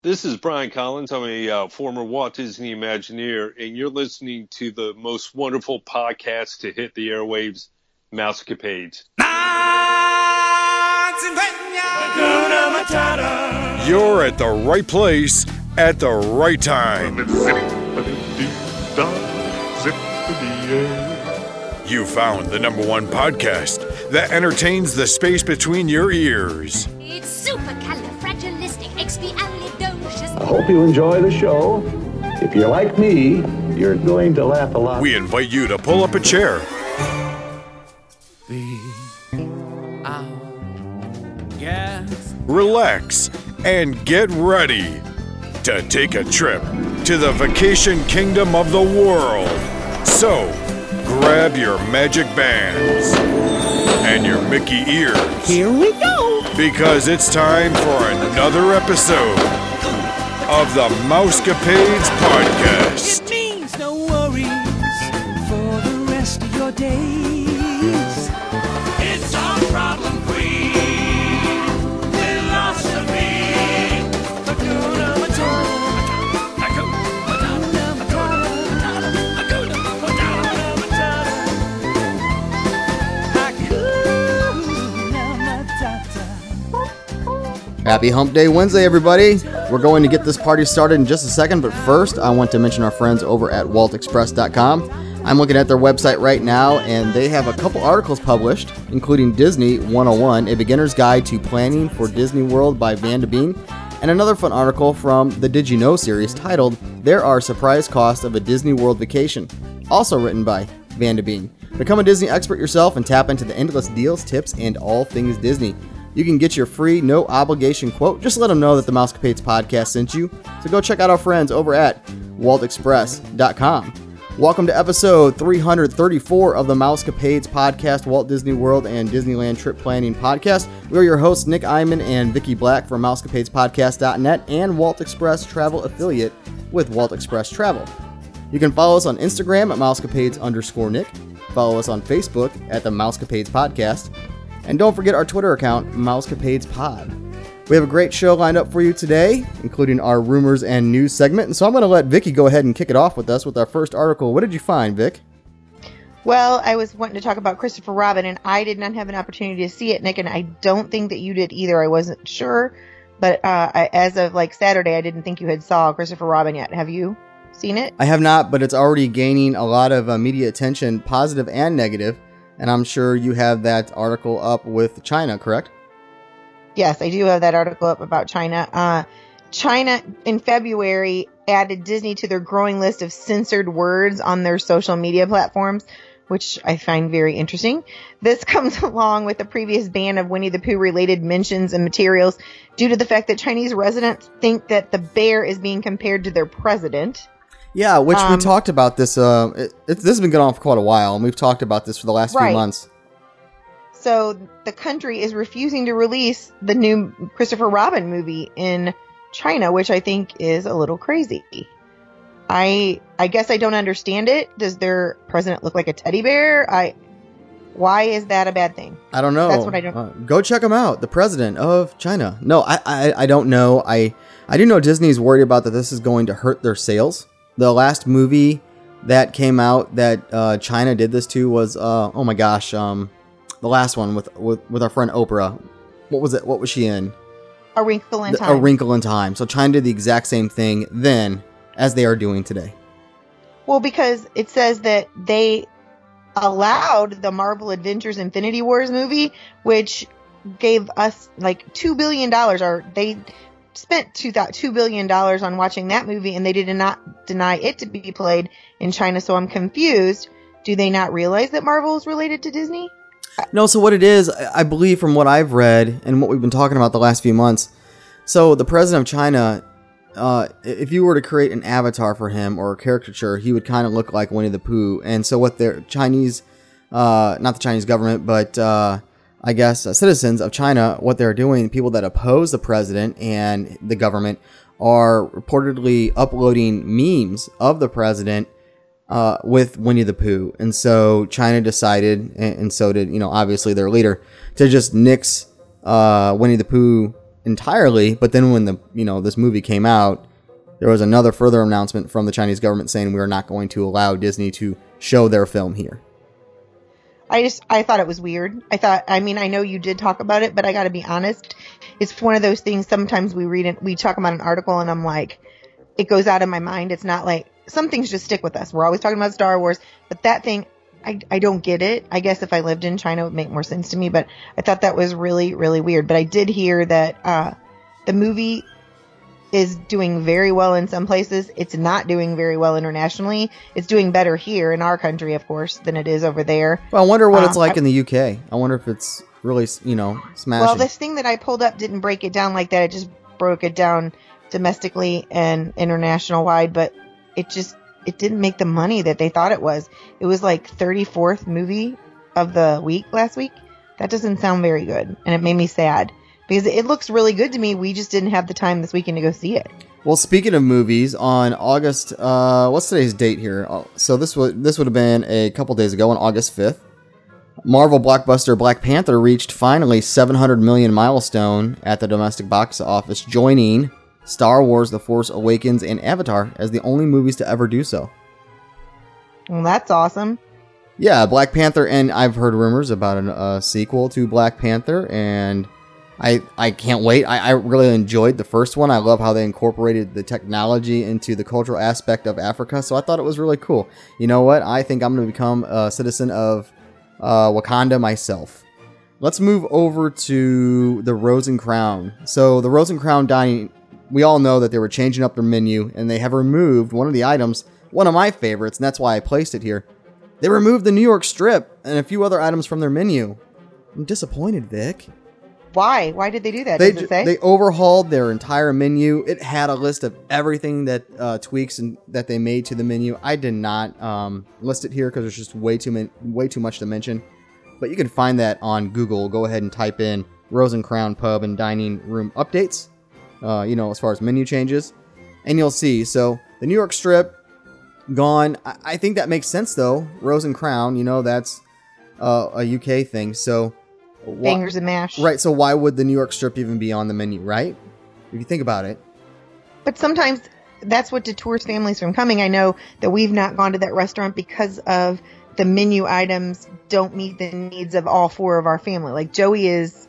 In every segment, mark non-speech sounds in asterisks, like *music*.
This is Brian Collins. I'm a uh, former Walt Disney Imagineer, and you're listening to the most wonderful podcast to hit the airwaves, Mousecapades. You're at the right place at the right time. You found the number one podcast that entertains the space between your ears. It's supercalifragilisticexpialidocious. I hope you enjoy the show. If you're like me, you're going to laugh a lot. We invite you to pull up a chair, relax, and get ready to take a trip to the vacation kingdom of the world. So, grab your magic bands and your Mickey ears. Here we go. Because it's time for another episode of the Mousecapades Podcast. Happy Hump Day Wednesday, everybody. We're going to get this party started in just a second, but first, I want to mention our friends over at waltexpress.com. I'm looking at their website right now, and they have a couple articles published, including Disney 101, a beginner's guide to planning for Disney World by Van de Bean, and another fun article from the Did You Know series titled There Are Surprise Costs of a Disney World Vacation, also written by Van de Bean. Become a Disney expert yourself and tap into the endless deals, tips, and all things Disney. You can get your free, no obligation quote. Just let them know that the Mousecapades podcast sent you. So go check out our friends over at waltexpress.com. Welcome to episode 334 of the Mousecapades podcast, Walt Disney World and Disneyland Trip Planning Podcast. We're your hosts, Nick Iman and Vicky Black from MousecapadesPodcast.net and Walt Express Travel Affiliate with Walt Express Travel. You can follow us on Instagram at mousecapades underscore Nick. Follow us on Facebook at the Mousecapades Podcast. And don't forget our Twitter account, Mousecapades Pod. We have a great show lined up for you today, including our rumors and news segment. And so I'm going to let Vicky go ahead and kick it off with us with our first article. What did you find, Vic? Well, I was wanting to talk about Christopher Robin, and I did not have an opportunity to see it, Nick, and I don't think that you did either. I wasn't sure, but uh, I, as of like Saturday, I didn't think you had saw Christopher Robin yet. Have you seen it? I have not, but it's already gaining a lot of uh, media attention, positive and negative. And I'm sure you have that article up with China, correct? Yes, I do have that article up about China. Uh, China in February added Disney to their growing list of censored words on their social media platforms, which I find very interesting. This *laughs* comes along with the previous ban of Winnie the Pooh related mentions and materials due to the fact that Chinese residents think that the bear is being compared to their president. Yeah, which we Um, talked about this. Uh, it, it, this has been going on for quite a while, and we've talked about this for the last Right. few months. So the country is refusing to release the new Christopher Robin movie in China, which I think is a little crazy. I I guess I don't understand it. Does their president look like a teddy bear? I why is that a bad thing? I don't know. That's what I don't- Uh, go check him out. The president of China. No, I, I, I don't know. I, I do know Disney's worried about that. This is going to hurt their sales. The last movie that came out that uh, China did this to was, uh, oh my gosh, um, the last one with, with with our friend Oprah. What was it? What was she in? A Wrinkle in Time. A Wrinkle in Time. So China did the exact same thing then as they are doing today. Well, because it says that they allowed the Marvel Avengers Infinity Wars movie, which gave us like two billion dollars, or they spent two two billion dollars on watching that movie, and they did not deny it to be played in China. So I'm confused. Do they not realize that Marvel is related to Disney? No, so what it is, I believe from what I've read and what we've been talking about the last few months. So the president of China, uh, if you were to create an avatar for him or a caricature, he would kind of look like Winnie the Pooh. And so what their Chinese, uh, not the Chinese government, but uh, I guess uh, citizens of China, what they're doing, people that oppose the president and the government, are reportedly uploading memes of the president uh, with Winnie the Pooh. And so China decided, and, so did, you know, obviously their leader, to just nix uh, Winnie the Pooh entirely. But then when the you know this movie came out, there was another further announcement from the Chinese government saying we are not going to allow Disney to show their film here. I just I thought it was weird. I thought I mean I know you did talk about it, but I got to be honest. It's one of those things. Sometimes we read it, we talk about an article, and I'm like, it goes out of my mind. It's not like some things just stick with us. We're always talking about Star Wars, but that thing. I, I don't get it. I guess if I lived in China, it would make more sense to me, but I thought that was really, really weird. But I did hear that uh, the movie is doing very well in some places. It's not doing very well internationally. It's doing better here in our country, of course, than it is over there. Well, I wonder what it's Uh, like I- in the UK. I wonder if it's really you know smashing. Well, this thing that I pulled up didn't break it down like that. It just broke it down domestically and international wide, but it just it didn't make the money that they thought it was. It was like 34th movie of the week last week. That doesn't sound very good, and it made me sad because it looks really good to me. We just didn't have the time this weekend to go see it. Well, speaking of movies, on August, uh, what's today's date here? Oh, So this would this would have been a couple days ago on August fifth. Marvel blockbuster Black Panther reached finally 700 million milestone at the domestic box office, joining Star Wars: The Force Awakens and Avatar as the only movies to ever do so. Well, that's awesome. Yeah, Black Panther, and I've heard rumors about a uh, sequel to Black Panther, and I I can't wait. I, I really enjoyed the first one. I love how they incorporated the technology into the cultural aspect of Africa, so I thought it was really cool. You know what? I think I'm going to become a citizen of uh, Wakanda myself. Let's move over to the Rose and Crown. So the Rose and Crown dining, we all know that they were changing up their menu, and they have removed one of the items, one of my favorites, and that's why I placed it here. They removed the New York strip and a few other items from their menu. I'm disappointed, Vic. Why? Why did they do that? They, Does it say? they overhauled their entire menu. It had a list of everything that uh, tweaks and that they made to the menu. I did not um, list it here because there's just way too min- way too much to mention. But you can find that on Google. Go ahead and type in Rose and Crown Pub and Dining Room updates. Uh, you know, as far as menu changes, and you'll see. So the New York Strip gone. I, I think that makes sense though. Rose and Crown. You know, that's uh, a UK thing. So. Fingers and mash. Right, so why would the New York strip even be on the menu, right? If you think about it. But sometimes that's what detours families from coming. I know that we've not gone to that restaurant because of the menu items don't meet the needs of all four of our family. Like Joey is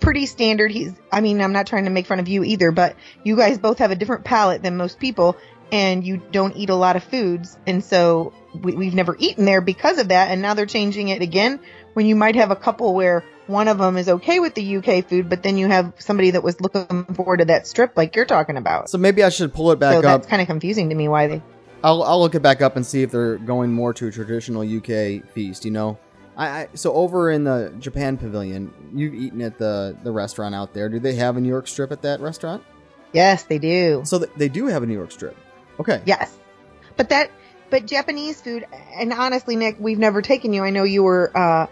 pretty standard. He's, I mean, I'm not trying to make fun of you either, but you guys both have a different palate than most people and you don't eat a lot of foods. And so we, we've never eaten there because of that. And now they're changing it again when you might have a couple where one of them is okay with the UK food, but then you have somebody that was looking forward to that strip like you're talking about. So maybe I should pull it back so up. that's kind of confusing to me why they. I'll, I'll look it back up and see if they're going more to a traditional UK feast, you know? I, I So over in the Japan pavilion, you've eaten at the, the restaurant out there. Do they have a New York strip at that restaurant? Yes, they do. So th- they do have a New York strip. Okay. Yes, but that, but Japanese food, and honestly, Nick, we've never taken you. I know you were uh,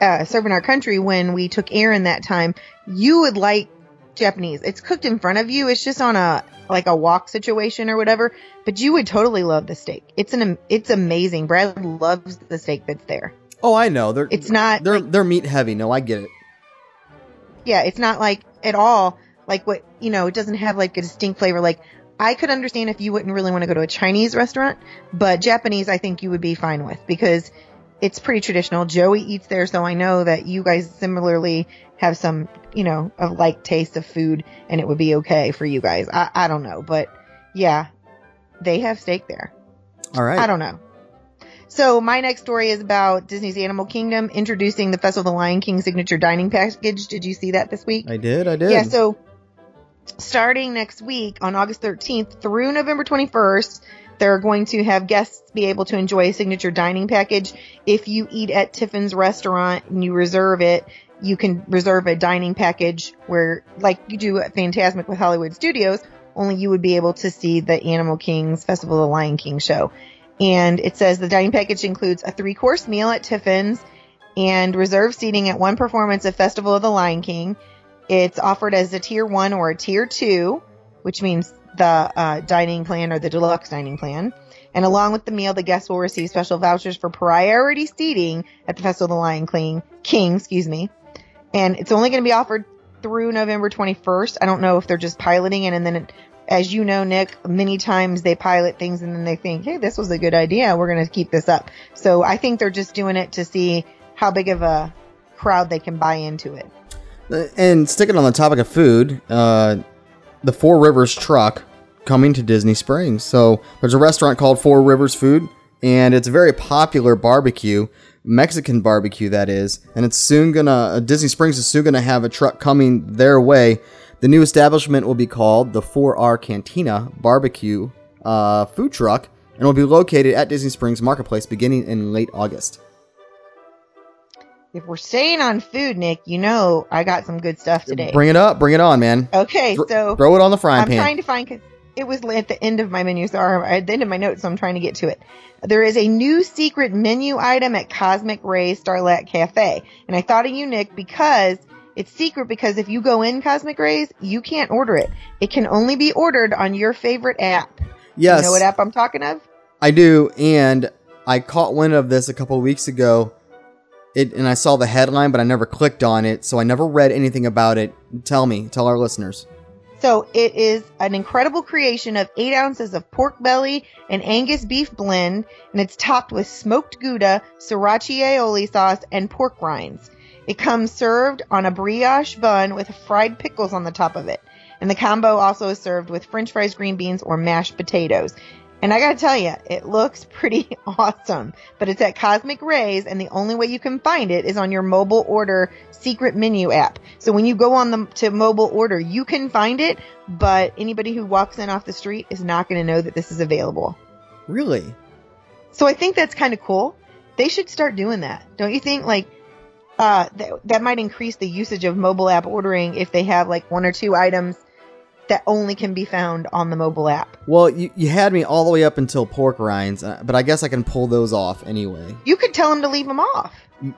uh, serving our country when we took Aaron that time. You would like Japanese. It's cooked in front of you. It's just on a like a wok situation or whatever. But you would totally love the steak. It's an it's amazing. Brad loves the steak that's there. Oh, I know. They're It's not they're they're meat heavy. No, I get it. yeah, it's not like at all like what you know. It doesn't have like a distinct flavor. Like I could understand if you wouldn't really want to go to a Chinese restaurant, but Japanese I think you would be fine with because it's pretty traditional. Joey eats there, so I know that you guys similarly have some you know of like taste of food, and it would be okay for you guys. I I don't know, but yeah, they have steak there. All right. I don't know. So my next story is about Disney's Animal Kingdom introducing the Festival of the Lion King signature dining package. Did you see that this week? I did. I did. Yeah, so starting next week on August 13th through November 21st, they're going to have guests be able to enjoy a signature dining package. If you eat at Tiffin's restaurant and you reserve it, you can reserve a dining package where, like you do at Fantasmic with Hollywood Studios, only you would be able to see the Animal King's Festival of the Lion King show. And it says the dining package includes a three course meal at Tiffin's and reserved seating at one performance of Festival of the Lion King. It's offered as a tier one or a tier two, which means the uh, dining plan or the deluxe dining plan. And along with the meal, the guests will receive special vouchers for priority seating at the Festival of the Lion King, King, excuse me. And it's only going to be offered through November 21st. I don't know if they're just piloting it and then it, as you know, Nick, many times they pilot things and then they think, hey, this was a good idea. We're going to keep this up. So I think they're just doing it to see how big of a crowd they can buy into it. Uh, And sticking on the topic of food, uh, the Four Rivers truck coming to Disney Springs. So there's a restaurant called Four Rivers Food, and it's a very popular barbecue, Mexican barbecue that is. And it's soon gonna uh, Disney Springs is soon gonna have a truck coming their way. The new establishment will be called the 4R Cantina Barbecue uh, Food Truck, and will be located at Disney Springs Marketplace beginning in late August. If we're staying on food, Nick, you know I got some good stuff today. Bring it up, bring it on, man. okay, Thro- so throw it on the frying I'm pan. trying to find because it was at the end of my menu, so I'm at the end of my notes, so I'm trying to get to it. There is a new secret menu item at Cosmic Rays Starlight Cafe, and I thought of you, Nick, because it's secret. Because if you go in Cosmic Rays, you can't order it. It can only be ordered on your favorite app. yes, You know what app I'm talking of? I do, and I caught wind of this a couple of weeks ago. It and I saw the headline, but I never clicked on it, so I never read anything about it. Tell me, tell our listeners. So it is an incredible creation of eight ounces of pork belly and Angus beef blend, and it's topped with smoked Gouda, sriracha aioli sauce, and pork rinds. It comes served on a brioche bun with fried pickles on the top of it. And the combo also is served with french fries, green beans, or mashed potatoes. And I gotta tell you, it looks pretty *laughs* awesome. But it's at Cosmic Rays, and the only way you can find it is on your mobile order secret menu app. So when you go on the to mobile order, you can find it, but anybody who walks in off the street is not going to know that this is available. Really? So I think that's kind of cool. They should start doing that, don't you think? Like, uh, that that might increase the usage of mobile app ordering if they have like one or two items that only can be found on the mobile app. Well, you, you had me all the way up until pork rinds, uh, but I guess I can pull those off anyway. You could tell them to leave them off.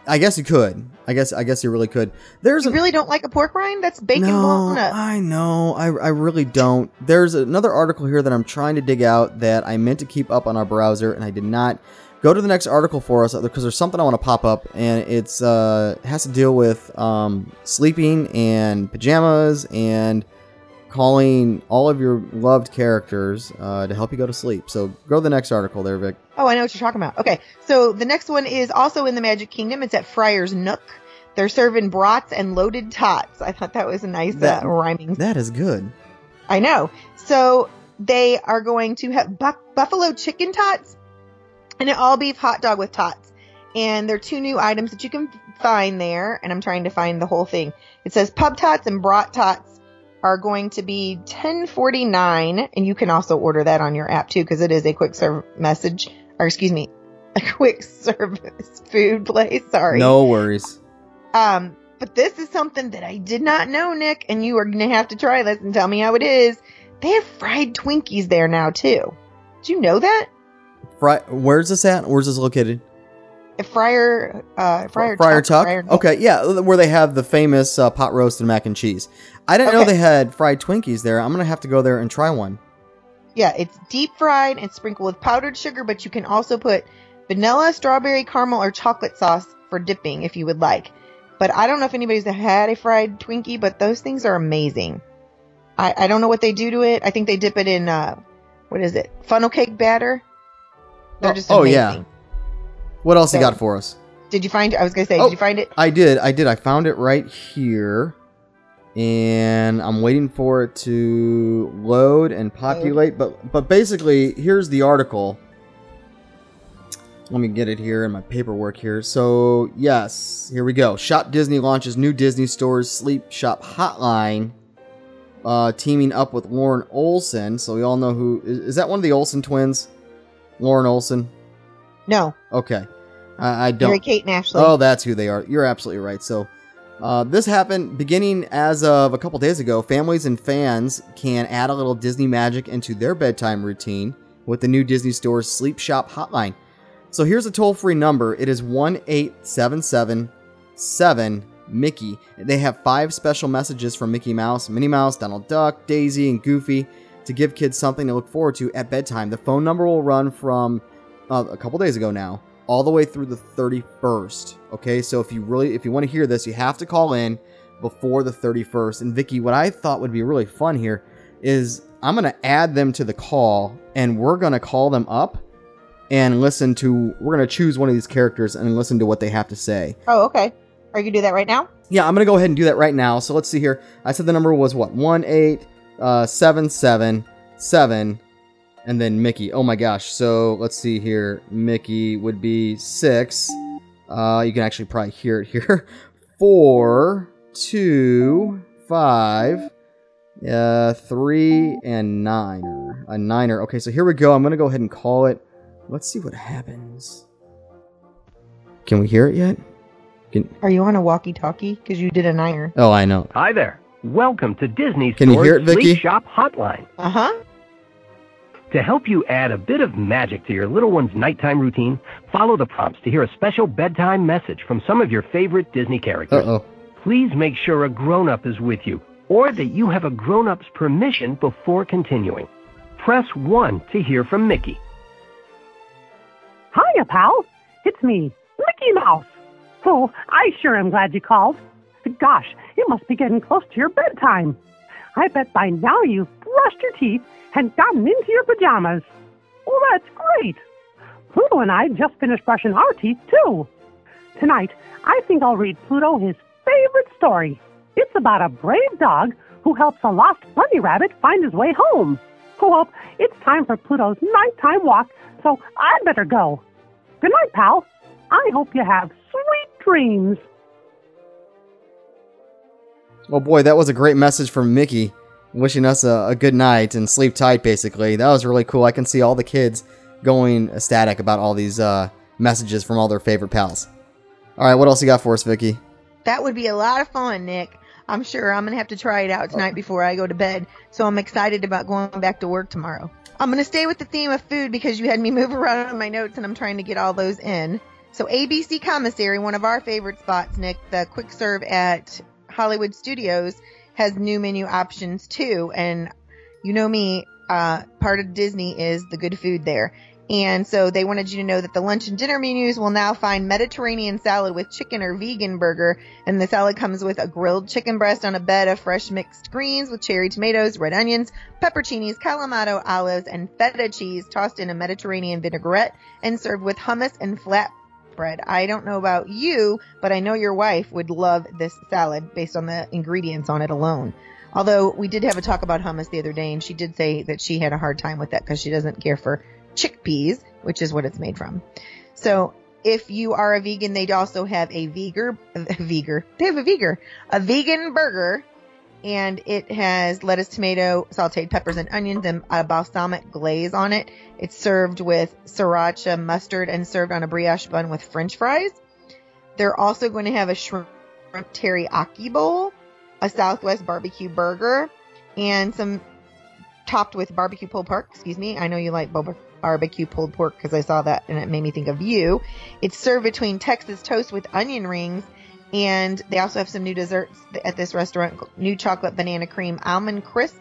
I guess you could. I guess I guess you really could. There's You a- really don't like a pork rind? That's bacon no, walnut. I know. I, I really don't. There's another article here that I'm trying to dig out that I meant to keep up on our browser and I did not. Go to the next article for us because there's something I want to pop up and it's uh has to deal with um sleeping and pajamas and calling all of your loved characters uh, to help you go to sleep. So go to the next article there, Vic. Oh, I know what you're talking about. Okay, so the next one is also in the Magic Kingdom. It's at Friar's Nook. They're serving brats and loaded tots. I thought that was a nice That- uh, rhyming. That is good. I know. So they are going to have buff- buffalo chicken tots and an all beef hot dog with tots. And there are two new items that you can find there. And I'm trying to find the whole thing. It says pub tots and brat tots are going to be 1049 and you can also order that on your app too because it is a quick serve message or excuse me *laughs* a quick service food place sorry No worries. um, but this is something that I did not know, Nick, and you are gonna have to try this and tell me how it is. They have fried Twinkies there now too. Did you know that? Fri- Where's this at? Where's this located? At Friar, uh, Friar, Friar Tuck. Friar okay, yeah, where they have the famous uh, pot roast and mac and cheese. I didn't know they had fried Twinkies there. I'm gonna have to go there and try one. Yeah, it's deep fried and sprinkled with powdered sugar, but you can also put vanilla, strawberry, caramel, or chocolate sauce for dipping if you would like. But I don't know if anybody's had a fried Twinkie, but those things are amazing. I, I don't know what they do to it. I think they dip it in, uh, what is it? Funnel cake batter. They're Oh- just oh, amazing. yeah. What else you got for us? Did you find? I was gonna say, Oh. did you find it? I did. I did. I found it right here. And I'm waiting for it to load and populate. But but basically, here's the article. Let me get it here in my paperwork here. So, yes, here we go. Shop Disney launches new Disney Stores Sleep Shop Hotline, uh, teaming up with Lauren Olson. So, we all know who. Is, is that one of the Olson twins? Lauren Olson? No, Okay. I, I don't. Mary Kate and Ashley. Oh, that's who they are. You're absolutely right. So, uh, this happened beginning as of a couple days ago. Families and fans can add a little Disney magic into their bedtime routine with the new Disney Store's Sleep Shop hotline. So, here's a toll free number it is 1 877 Mickey. They have five special messages from Mickey Mouse, Minnie Mouse, Donald Duck, Daisy, and Goofy to give kids something to look forward to at bedtime. The phone number will run from uh, a couple days ago now all the way through the 31st. Okay, so if you really if you want to hear this, you have to call in before the 31st. And Vicky, what I thought would be really fun here is I'm to add them to the call and we're to call them up and listen to we're to choose one of these characters and listen to what they have to say. Oh, okay. Are you gonna do that right now? Yeah, I'm gonna go ahead and do that right now. So let's see here. I said the number was what? One eight uh, seven seven seven, and then Mickey. Oh my gosh. So let's see here. Mickey would be six. Uh, you can actually probably hear it here. *laughs* Four, two, five, uh, three, and nine. A niner. Okay, so here we go. I'm gonna go ahead and call it. Let's see what happens. Can we hear it yet? Can, Are you on a walkie-talkie? Because you did a niner. oh, I know. Hi there. Welcome to Disney Can you hear it, Vicky? Sleep Shop Hotline. Uh huh. To help you add a bit of magic to your little one's nighttime routine, follow the prompts to hear a special bedtime message from some of your favorite Disney characters. Uh characters. oh. Please make sure a grown-up is with you, or that you have a grown-up's permission before continuing. Press 1 to hear from Mickey. Hiya, pal. It's me, Mickey Mouse. Oh, I sure am glad you called. Gosh, it must be getting close to your bedtime. I bet by now you've brushed your teeth and gotten into your pajamas. Well, that's great. Pluto and I just finished brushing our teeth, too. Tonight, I think I'll read Pluto his favorite story. It's about a brave dog who helps a lost bunny rabbit find his way home. Well, it's time for Pluto's nighttime walk, so I'd better go. Good night, pal. I hope you have sweet dreams. Well, boy, that was a great message from Mickey, wishing us a, a good night and sleep tight. Basically, that was really cool. I can see all the kids going ecstatic about all these uh, messages from all their favorite pals. All right, what else you got for us, Vicky? That would be a lot of fun, Nick. I'm sure I'm gonna have to try it out tonight before I go to bed. So I'm excited about going back to work tomorrow. I'm gonna stay with the theme of food because you had me *laughs* move around on my notes and I'm trying to get all those in. So ABC Commissary, one of our favorite spots, Nick, the quick serve at Hollywood Studios has new menu options too. And you know me, uh, part of Disney is the good food there. And so they wanted you to know that the lunch and dinner menus will now find Mediterranean salad with chicken or vegan burger. And the salad comes with a grilled chicken breast on a bed of fresh mixed greens with cherry tomatoes, red onions, pepperoncinis, kalamata, olives, and feta cheese tossed in a Mediterranean vinaigrette and served with hummus and flatbread. I don't know about you, but I know your wife would love this salad based on the ingredients on it alone. Although we did have a talk about hummus the other day, and she did say that she had a hard time with that because she doesn't care for chickpeas, which is what it's made from. So if you are a vegan, they also have a vegan, *laughs* vegan, they have a vegan, a vegan burger, and it has lettuce, tomato, sauteed peppers and onions, and a balsamic glaze on it. It's served with sriracha mustard and served on a brioche bun with French fries. They're also going to have a shrimp teriyaki bowl, a Southwest barbecue burger, and some topped with barbecue pulled pork. Excuse me. I know you like bar- barbecue pulled pork because I saw that and it made me think of you. It's served between Texas toast with onion rings. And they also have some new desserts at this restaurant new chocolate banana cream almond crisp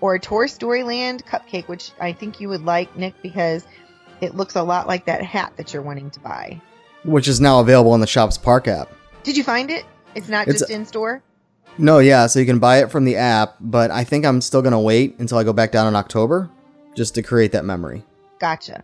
or a Toy Story Land cupcake, which I think you would like, Nick, because it looks a lot like that hat that you're wanting to buy. Which is now available on the Shops Park app. Did you find it? It's not It's just in store? No, yeah, so you can buy it from the app, but I think I'm still gonna wait until I go back down in October just to create that memory. Gotcha.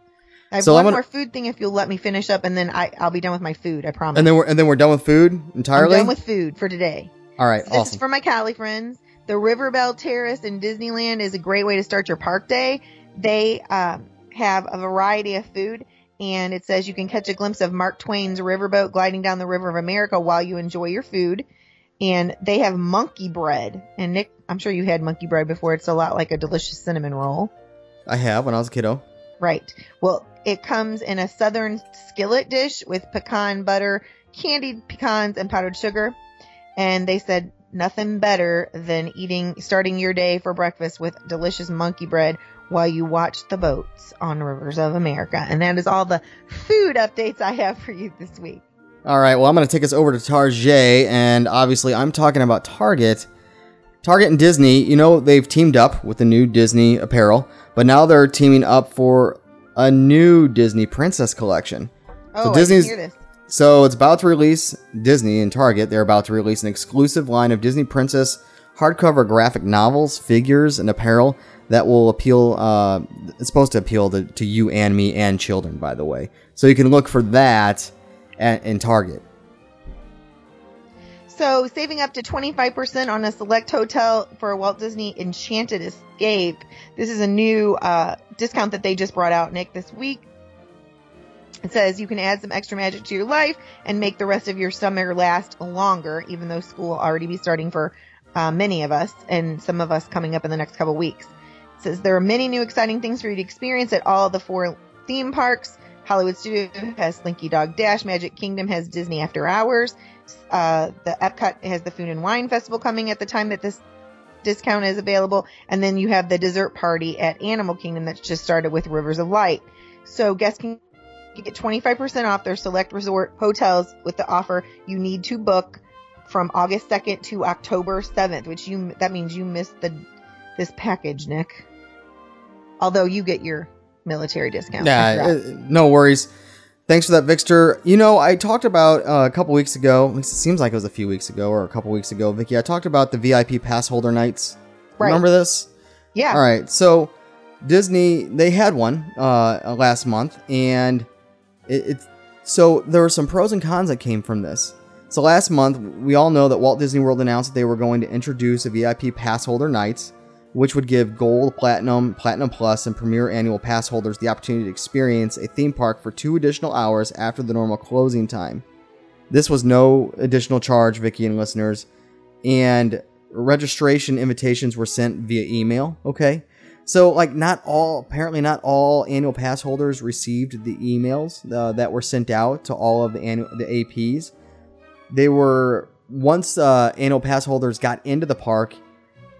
I have So one gonna- more food thing if you'll let me finish up, and then I, I'll be done with my food. I promise. And then we're and then we're done with food entirely. I'm done with food for today. All right, This is for my Cali friends. The River Belle Terrace in Disneyland is a great way to start your park day. They um, have a variety of food, and it says you can catch a glimpse of Mark Twain's riverboat gliding down the River of America while you enjoy your food. And they have monkey bread. And Nick, I'm sure you had monkey bread before. It's a lot like a delicious cinnamon roll. I have when I was a kiddo. Right. Well, it comes in a southern skillet dish with pecan butter, candied pecans, and powdered sugar. And they said nothing better than eating, starting your day for breakfast with delicious monkey bread while you watch the boats on rivers of America. And that is all the food updates I have for you this week. All right, well, I'm going to take us over to Target, and obviously, I'm talking about Target. Target and Disney, you know, they've teamed up with the new Disney apparel, but now they're teaming up for a new Disney Princess collection. Oh, Disney's- hear this. So it's about to release Disney and Target. They're about to release an exclusive line of Disney Princess hardcover graphic novels, figures, and apparel that will appeal. Uh, it's supposed to appeal to, to you and me and children, by the way. So you can look for that at, in Target. So, saving up to 25% on a select hotel for a Walt Disney Enchanted Escape. This is a new uh, discount that they just brought out, Nick, this week. It says you can add some extra magic to your life and make the rest of your summer last longer, even though school will already be starting for uh, many of us and some of us coming up in the next couple weeks. It says there are many new exciting things for you to experience at all the four theme parks. Hollywood Studio has Slinky Dog Dash. Magic Kingdom has Disney After Hours. Uh, the Epcot has the Food and Wine Festival coming at the time that this discount is available. And then you have the dessert party at Animal Kingdom that's just started with Rivers of Light. So guests can get 25% off their select resort hotels with the offer you need to book from August 2nd to October 7th, which you that means you missed the this package, Nick. Although you get your military discount. Yeah, uh, no worries. Thanks for that, Vixter. You know, I talked about uh, a couple weeks ago. It seems like it was a few weeks ago or a couple weeks ago, Vicky. I talked about the VIP pass holder nights. Right. Remember this? Yeah. All right. So Disney, they had one uh, last month, and it, it. So there were some pros and cons that came from this. So last month, we all know that Walt Disney World announced that they were going to introduce a VIP pass holder nights, which would give Gold, Platinum, Platinum Plus, and Premier annual pass holders the opportunity to experience a theme park for two additional hours after the normal closing time. This was no additional charge, Vicky and listeners, and registration invitations were sent via email. Okay. So, like, not all, apparently, not all annual pass holders received the emails uh, that were sent out to all of the annual the APs. They were once uh, annual pass holders got into the park,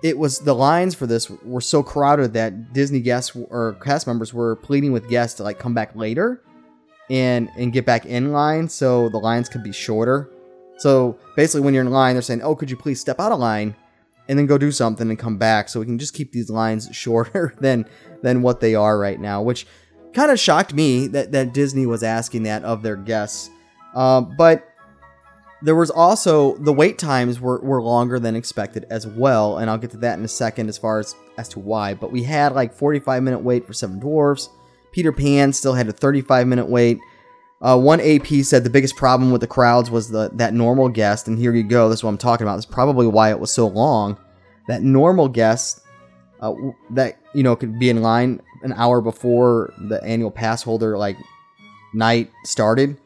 it was the lines for this were so crowded that Disney guests or cast members were pleading with guests to like come back later and and get back in line so the lines could be shorter. So basically, when you're in line, they're saying, "Oh, could you please step out of line and then go do something and come back so we can just keep these lines *laughs* shorter than than what they are right now." Which kind of shocked me that that Disney was asking that of their guests. Uh, but there was also the wait times were, were longer than expected as well, and I'll get to that in a second as far as as to why. But we had like 45 minute wait for Seven Dwarfs. Peter Pan still had a 35 minute wait. Uh, one AP said the biggest problem with the crowds was the that normal guest, and here you go. This is what I'm talking about. This is probably why it was so long. That normal guest uh, that you know could be in line an hour before the annual pass holder like night started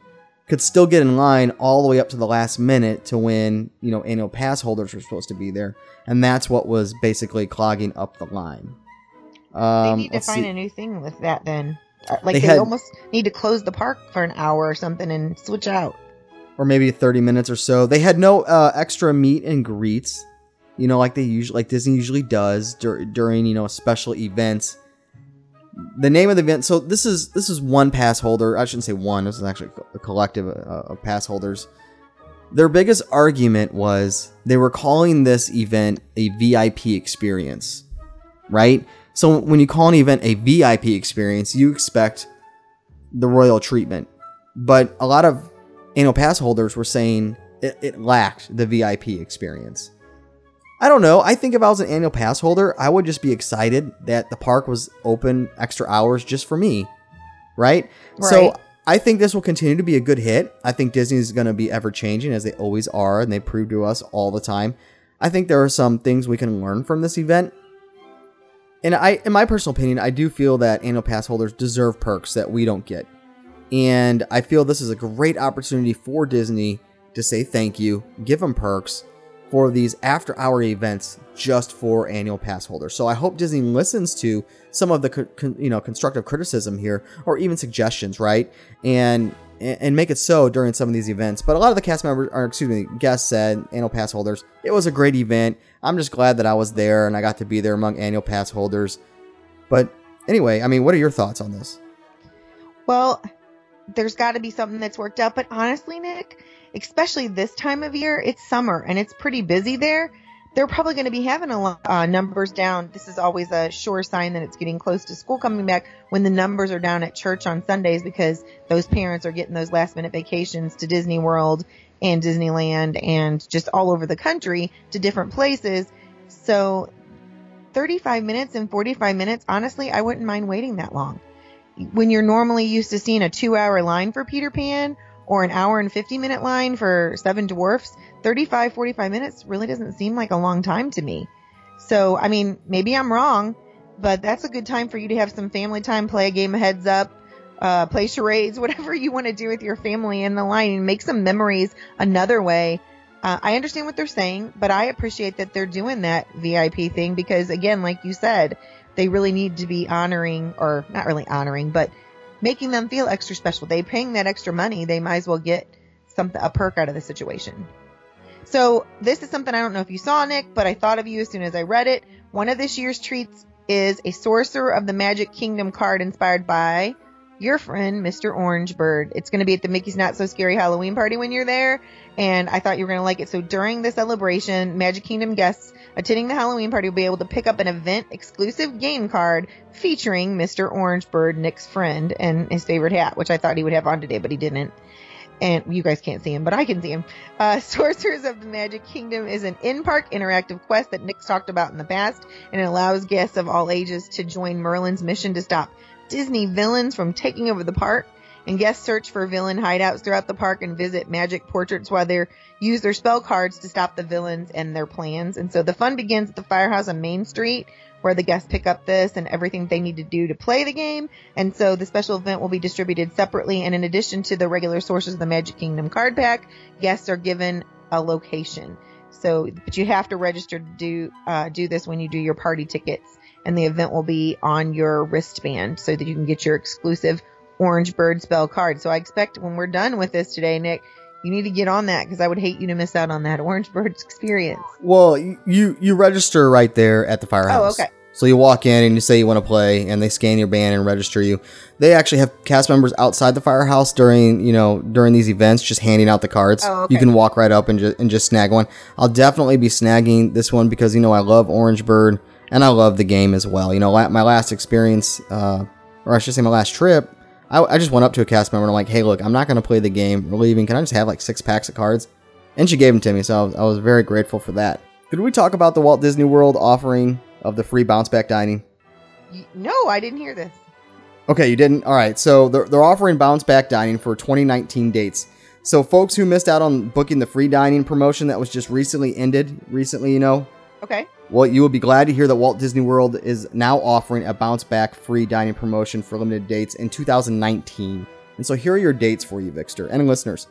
could still get in line all the way up to the last minute to when you know annual pass holders were supposed to be there, and that's what was basically clogging up the line. they Um, need to find see. a new thing with that then. Uh, Like They they, had- almost need to close the park for an hour or something and switch out. or maybe 30 minutes or so. They had no uh, extra meet and greets, you know, like they usually, like Disney usually does dur- during, you know, special events. The name of the event. So this is this is one pass holder. I shouldn't say one. This is actually a collective uh, of pass holders. Their biggest argument was they were calling this event a VIP experience, right? So when you call an event a VIP experience, you expect the royal treatment. But a lot of annual pass holders were saying it, it lacked the VIP experience. I don't know. I think if I was an annual pass holder, I would just be excited that the park was open extra hours just for me. Right? So I think this will continue to be a good hit. I think Disney is going to be ever changing as they always are, and they prove to us all the time. I think there are some things we can learn from this event. And I, in my personal opinion, I do feel that annual pass holders deserve perks that we don't get. And I feel this is a great opportunity for Disney to say thank you, give them perks for these after hour events just for annual pass holders. So I hope Disney listens to some of the con- you know constructive criticism here or even suggestions, right? And and make it so during some of these events. But a lot of the cast members, or excuse me, guests said, annual pass holders, it was a great event. I'm just glad that I was there and I got to be there among annual pass holders. But anyway, I mean, what are your thoughts on this? Well, there's got to be something that's worked out. But honestly, Nick, especially this time of year, it's summer and it's pretty busy there. they're probably going to be having a lot, uh, numbers down. This is always a sure sign that it's getting close to school coming back when the numbers are down at church on Sundays because those parents are getting those last minute vacations to Disney World and Disneyland and just all over the country to different places. So 35 minutes and 45 minutes, honestly, I wouldn't mind waiting that long. When you're normally used to seeing a two hour line for Peter Pan or an hour and 50 minute line for Seven Dwarfs, 35, 45 minutes really doesn't seem like a long time to me. So, I mean, maybe I'm wrong, but that's a good time for you to have some family time, play a game of heads up, uh, play charades, *laughs* whatever you want to do with your family in the line and make some memories another way. Uh, I understand what they're saying, but I appreciate that they're doing that VIP thing because again, like you said, they really need to be honoring or not really honoring, but making them feel extra special. They paying that extra money. They might as well get something, a perk out of the situation. So this is something I don't know if you saw, Nick, but I thought of you as soon as I read it. One of this year's treats is a Sorcerer of the Magic Kingdom card inspired by your friend, Mr. Orangebird. It's going to be at the Mickey's Not So Scary Halloween party when you're there, and I thought you were going to like it. So during the celebration, Magic Kingdom guests attending the Halloween party will be able to pick up an event exclusive game card featuring Mr. Orangebird, Nick's friend, and his favorite hat, which I thought he would have on today, but he didn't. And you guys can't see him, but I can see him. Uh, *laughs* Sorcerers of the Magic Kingdom is an in-park interactive quest that Nick's talked about in the past, and it allows guests of all ages to join Merlin's mission to stop Disney villains from taking over the park. And guests search for villain hideouts throughout the park and visit magic portraits while they use their spell cards to stop the villains and their plans. And so the fun begins at the firehouse on Main Street, where the guests pick up this and everything they need to do to play the game. And so the special event will be distributed separately. And in addition to the regular Sorcerers of the Magic Kingdom card pack, guests are given a location. So, but you have to register to do uh, do this when you do your party tickets and the event will be on your wristband so that you can get your exclusive orange bird spell card. So I expect when we're done with this today, Nick, you need to get on that because I would hate you to miss out on that *laughs* orange birds experience. Well, you you register right there at the firehouse. Oh, okay. So you walk in and you say you want to play, and they scan your band and register you. They actually have cast members outside the firehouse during you know during these events, just handing out the cards. Oh, okay. You can walk right up and just and just snag one. I'll definitely be snagging this one because you know I love Orange Bird and I love the game as well. You know, my last experience, uh, or I should say my last trip, I, I just went up to a cast member and I'm like, hey, look, I'm not going to play the game. We're leaving. Can I just have like six packs of cards? And she gave them to me, so I was, I was very grateful for that. Could we talk about the Walt Disney World offering of the free bounce back dining? No, I didn't hear this. Okay, you didn't? All right. So they're, they're offering bounce back dining for 2019 dates. So folks who missed out on booking the free dining promotion that was just recently ended, recently, you know, Okay. Well, you will be glad to hear that Walt Disney World is now offering a bounce back free dining promotion for limited dates in 2019. And so here are your dates for you, Vixter and listeners.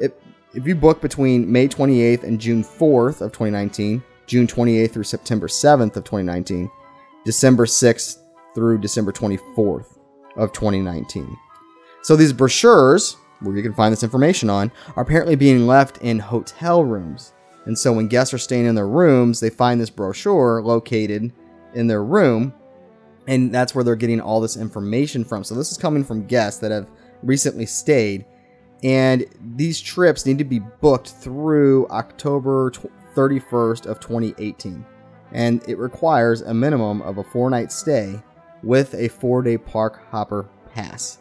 If, if you book between May 28th and June 4th of 2019, June 28th through September 7th of 2019, December 6th through December 24th of 2019. So these brochures, where you can find this information on, are apparently being left in hotel rooms. And so when guests are staying in their rooms, they find this brochure located in their room, and that's where they're getting all this information from. So this is coming from guests that have recently stayed, and these trips need to be booked through October 31st of 2018. And it requires a minimum of a four-night stay with a four-day park hopper pass.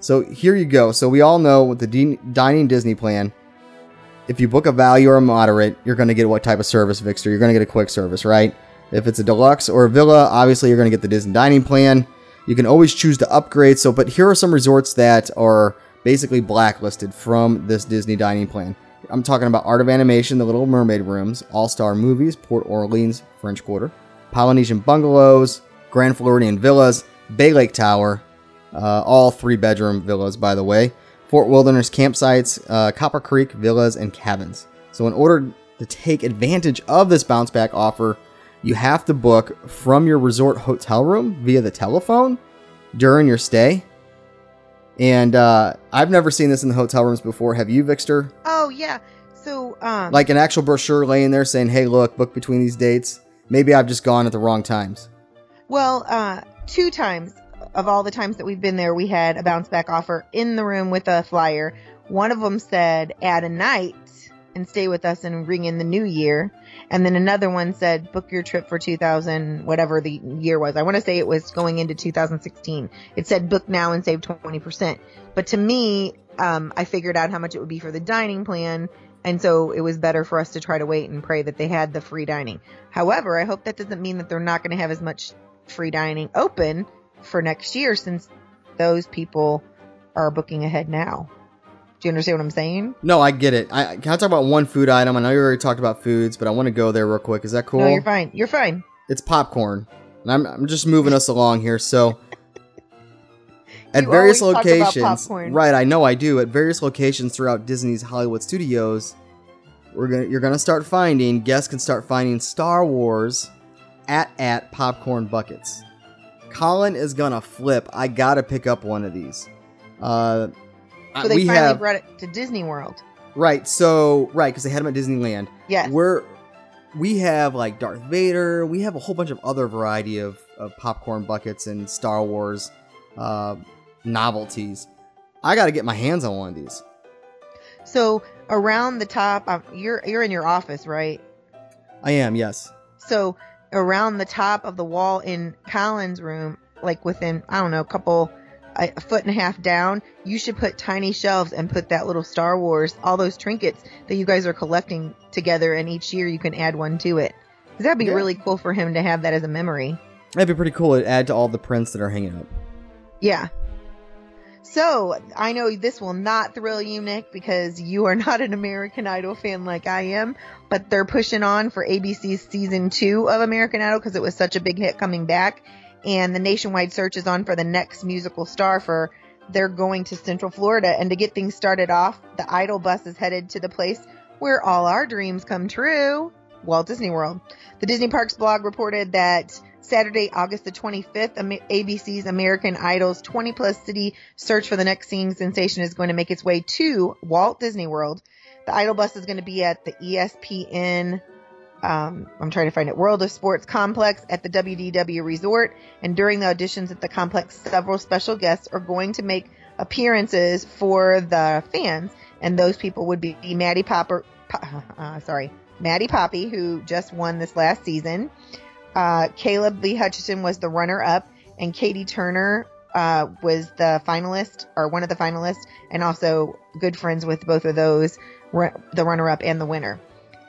So here you go. So we all know with the din- dining Disney plan, if you book a value or a moderate, you're going to get what type of service, Vixter? You're going to get a quick service, right? If it's a deluxe or a villa, obviously you're going to get the Disney dining plan. You can always choose to upgrade. So, but here are some resorts that are basically blacklisted from this Disney dining plan. I'm talking about Art of Animation, the Little Mermaid rooms, All Star Movies, Port Orleans, French Quarter, Polynesian bungalows, Grand Floridian villas, Bay Lake Tower, uh, all three bedroom villas, by the way. Fort Wilderness campsites, uh, Copper Creek villas, and cabins. So, in order to take advantage of this bounce back offer, you have to book from your resort hotel room via the telephone during your stay. And uh, I've never seen this in the hotel rooms before. Have you, Vixter? Oh yeah. So um Like an actual brochure laying there saying, hey, look, book between these dates. Maybe I've just gone at the wrong times. well, uh two times of all the times that we've been there, we had a bounce back offer in the room with a flyer. One of them said add a night and stay with us and ring in the new year. And then another one said, book your trip for 2000, whatever the year was. I want to say it was going into 2016. It said book now and save 20%. But to me, um, I figured out how much it would be for the dining plan. And so it was better for us to try to wait and pray that they had the free dining. However, I hope that doesn't mean that they're not going to have as much free dining open for next year since those people are booking ahead now. Do you understand what I'm saying? No, I get it. I can I talk about one food item. I know you already talked about foods, but I want to go there real quick. Is that cool? No, you're fine. You're fine. It's popcorn, and I'm I'm just moving us along here. So, *laughs* at You various always talk about locations, right? I know I do. At various locations throughout Disney's Hollywood studios, we're gonna you're gonna start finding guests can start finding Star Wars AT-AT popcorn buckets. Colin is gonna flip. I gotta pick up one of these. Uh, So they we finally have brought it to Disney World. right. So right because they had them at Disneyland. Yes. We're we have like Darth Vader. We have a whole bunch of other variety of, of popcorn buckets and Star Wars uh, novelties. I got to get my hands on one of these. So around the top, um, you're you're in your office, right? I am, yes. So around the top of the wall in Colin's room, like within I don't know a couple a, foot and a half down, you should put tiny shelves and put that little Star Wars, all those trinkets that you guys are collecting together, and each year you can add one to it. 'Cause that'd be Yeah. really cool for him to have that as a memory. That'd be pretty cool to add to all the prints that are hanging up. Yeah. So I know this will not thrill you, Nick, because you are *laughs* not an American Idol fan like I am. But they're pushing on for ABC's season two of American Idol because it was such a big hit coming back, and the nationwide search is on for the next musical star for. They're going to Central Florida, and to get things started off, the Idol bus is headed to the place where all our dreams come true, Walt Disney World. The Disney Parks blog reported that Saturday, August the 25th, ABC's American Idol's 20 plus city search for the next singing sensation is going to make its way to Walt Disney World. The Idol bus is going to be at the ESPN, um, I'm trying to find it, World of Sports complex at the WDW Resort. And during the auditions at the complex, several special guests are going to make appearances for the fans. And those people would be Maddie Popper, *laughs* uh, sorry, Maddie Poppe, who just won this last season. Uh, Caleb Lee Hutchinson was the runner up, and Catie Turner uh, was the finalist or one of the finalists, and also good friends with both of those, the runner up and the winner.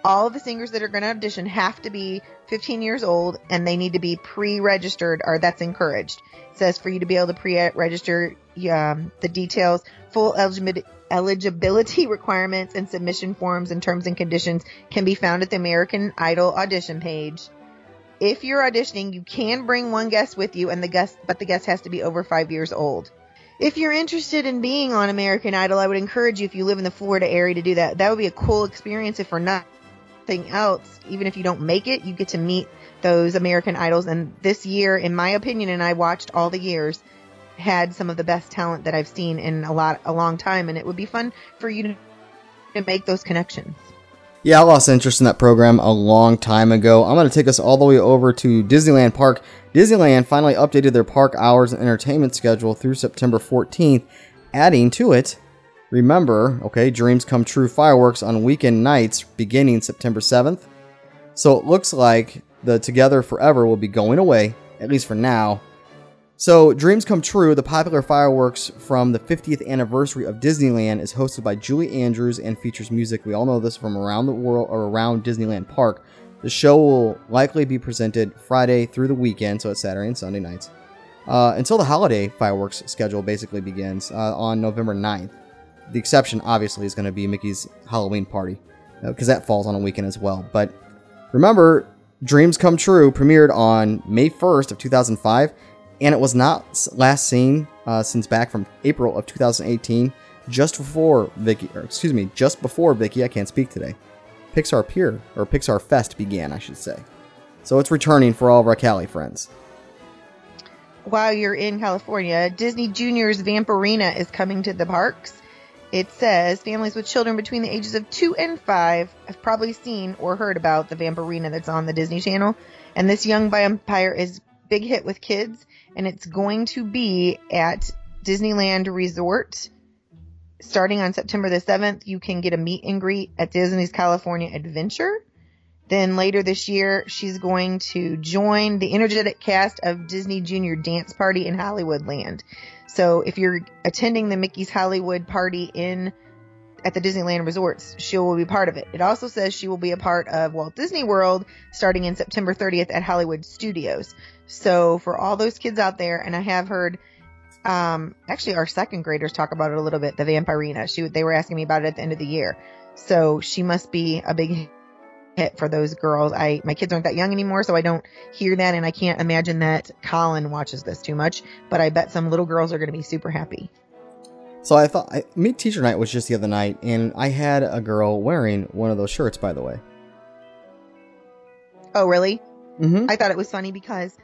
All of the singers that are going to audition have to be 15 years old, and they need to be pre-registered, or that's encouraged. It says for you to be able to pre-register um, the details, full eligibility *laughs* requirements and submission forms and terms and conditions can be found at the American Idol audition page. If you're auditioning, you can bring one guest with you and the guest but the guest has to be over 5 years old. If you're interested in being on American Idol, I would encourage you if you live in the Florida area to do that. That would be a cool experience if for nothing else, even if you don't make it, you get to meet those American Idols and this year in my opinion and I watched all the years had some of the best talent that I've seen in a lot a long time and it would be fun for you to, to make those connections. Yeah, I lost interest in that program a long time ago. I'm going to take us all the way over to Disneyland Park. Disneyland finally updated their park hours and entertainment schedule through September 14th, adding to it, remember, okay, Dreams Come True fireworks on weekend nights beginning September 7th. So it looks like the Together Forever will be going away, at least for now. So, Dreams Come True, the popular fireworks from the 50th anniversary of Disneyland, is hosted by Julie Andrews and features music. We all know this from around the world or around Disneyland Park. The show will likely be presented Friday through the weekend, so it's Saturday and Sunday nights, uh, until the holiday fireworks schedule basically begins uh, on November 9th. The exception, obviously, is going to be Mickey's Halloween party, because that falls on a weekend as well. But remember, Dreams Come True premiered on May 1st of 2005 and it was not last seen uh, since back from April of 2018, just before Vicky, or excuse me, just before Vicky, I can't speak today. Pixar Pier or Pixar Fest began, I should say. So it's returning for all of our Cali friends. while you're in California, Disney Junior's Vampirina is coming to the parks. It says families with children between the ages of two and five have probably seen or heard about the Vampirina that's on the Disney Channel. And this young vampire is big hit with kids, and it's going to be at Disneyland Resort starting on September the 7th, you can get a meet and greet at Disney's California Adventure. Then later this year, she's going to join the energetic cast of Disney Junior Dance Party in Hollywoodland. So if you're attending the Mickey's Hollywood party in at the Disneyland resorts, she will be part of it. It also says she will be a part of Walt Disney World starting in September 30th at Hollywood Studios. So for all those kids out there, and I have heard, um, actually our second graders talk about it a little bit, the Vampirina. She, they were asking me about it at the end of the year. So she must be a big hit for those girls. I, my kids aren't that young anymore, so I don't hear that, and I can't imagine that Colin watches this too much, but I bet some little girls are going to be super happy. So I thought I, Meet Teacher Night was just the other night, and I had a girl wearing one of those shirts. By the way, Oh, really? mm-hmm. I thought it was funny because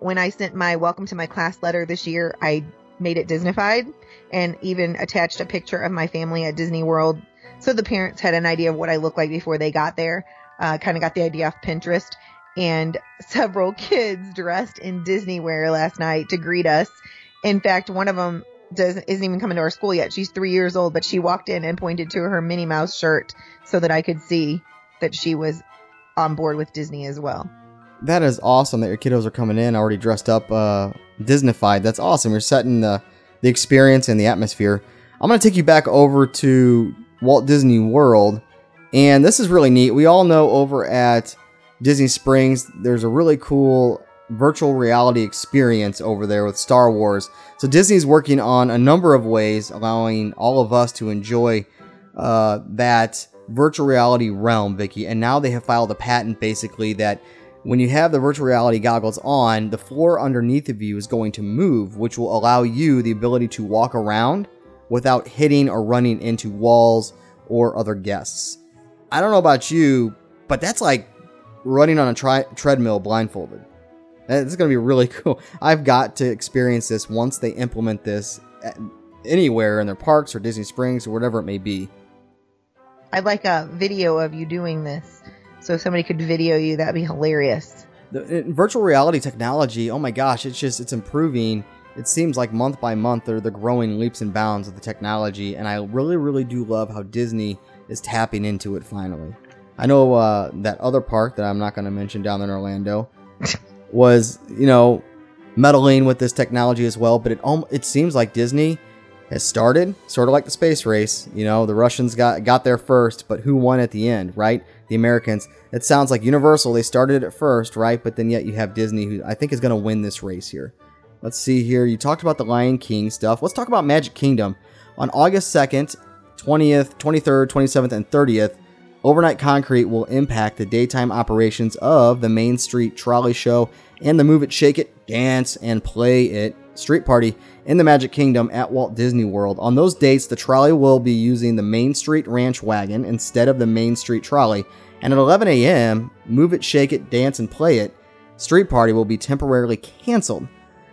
when I sent my welcome to my class letter this year, I made it Disneyfied and even attached a picture of my family at Disney World. So the parents had an idea of what I looked like before they got there. Uh, kind of got the idea off Pinterest. And *laughs* several kids dressed in Disney wear last night to greet us. In fact, one of them doesn't isn't even coming to our school yet. She's three years old, but she walked in and pointed to her Minnie Mouse shirt so that I could see that she was on board with Disney as well. That is awesome that your kiddos are coming in already dressed up, uh, Disneyfied. That's awesome. You're setting the the experience and the atmosphere. I'm gonna take you back over to Walt Disney World, and this is really neat. We all know over at Disney Springs, there's a really cool virtual reality experience over there with Star Wars. So Disney's working on a number of ways allowing all of us to enjoy uh, that virtual reality realm, Vicky. And now they have filed a patent basically that when you have the virtual reality goggles on, the floor underneath of you is going to move, which will allow you the ability to walk around without hitting or running into walls or other guests. I don't know about you, but that's like running on a tri- treadmill blindfolded. It's going to be really *laughs* cool. I've got to experience this once they implement this anywhere in their parks or Disney Springs or whatever it may be. I'd like a video of you doing this. So if somebody could video you, that'd be hilarious. The in virtual reality technology, oh my gosh, it's just it's improving. It seems like month by month they're the growing leaps and bounds of the technology, and I really, really do love how Disney is tapping into it finally. I know uh, that other park that I'm not going to mention down in Orlando *laughs* was, you know, meddling with this technology as well, but it alm- it seems like Disney has started sort of like the space race. You know, the Russians got got there first, but who won at the end, right? The Americans. It sounds like Universal. They started it first, right? But then yet you have Disney, who I think is going to win this race here. Let's see here. You talked about the Lion King stuff. Let's talk about Magic Kingdom. On August 2nd, 20th, 23rd, 27th, and 30th, Overnight Concrete will impact the daytime operations of the Main Street Trolley Show and the Move It, Shake It, Dance, and Play It Street Party in the Magic Kingdom at Walt Disney World. On those dates, the trolley will be using the Main Street Ranch Wagon instead of the Main Street Trolley. And at 11 a.m., Move It, Shake It, Dance, and Play It Street Party will be temporarily canceled.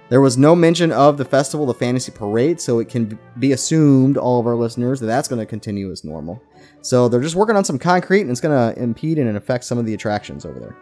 There was no mention of the Festival of Fantasy Parade, so it can be assumed, all of our listeners, that that's going to continue as normal. So they're just working on some concrete, and it's going to impede and affect some of the attractions over there.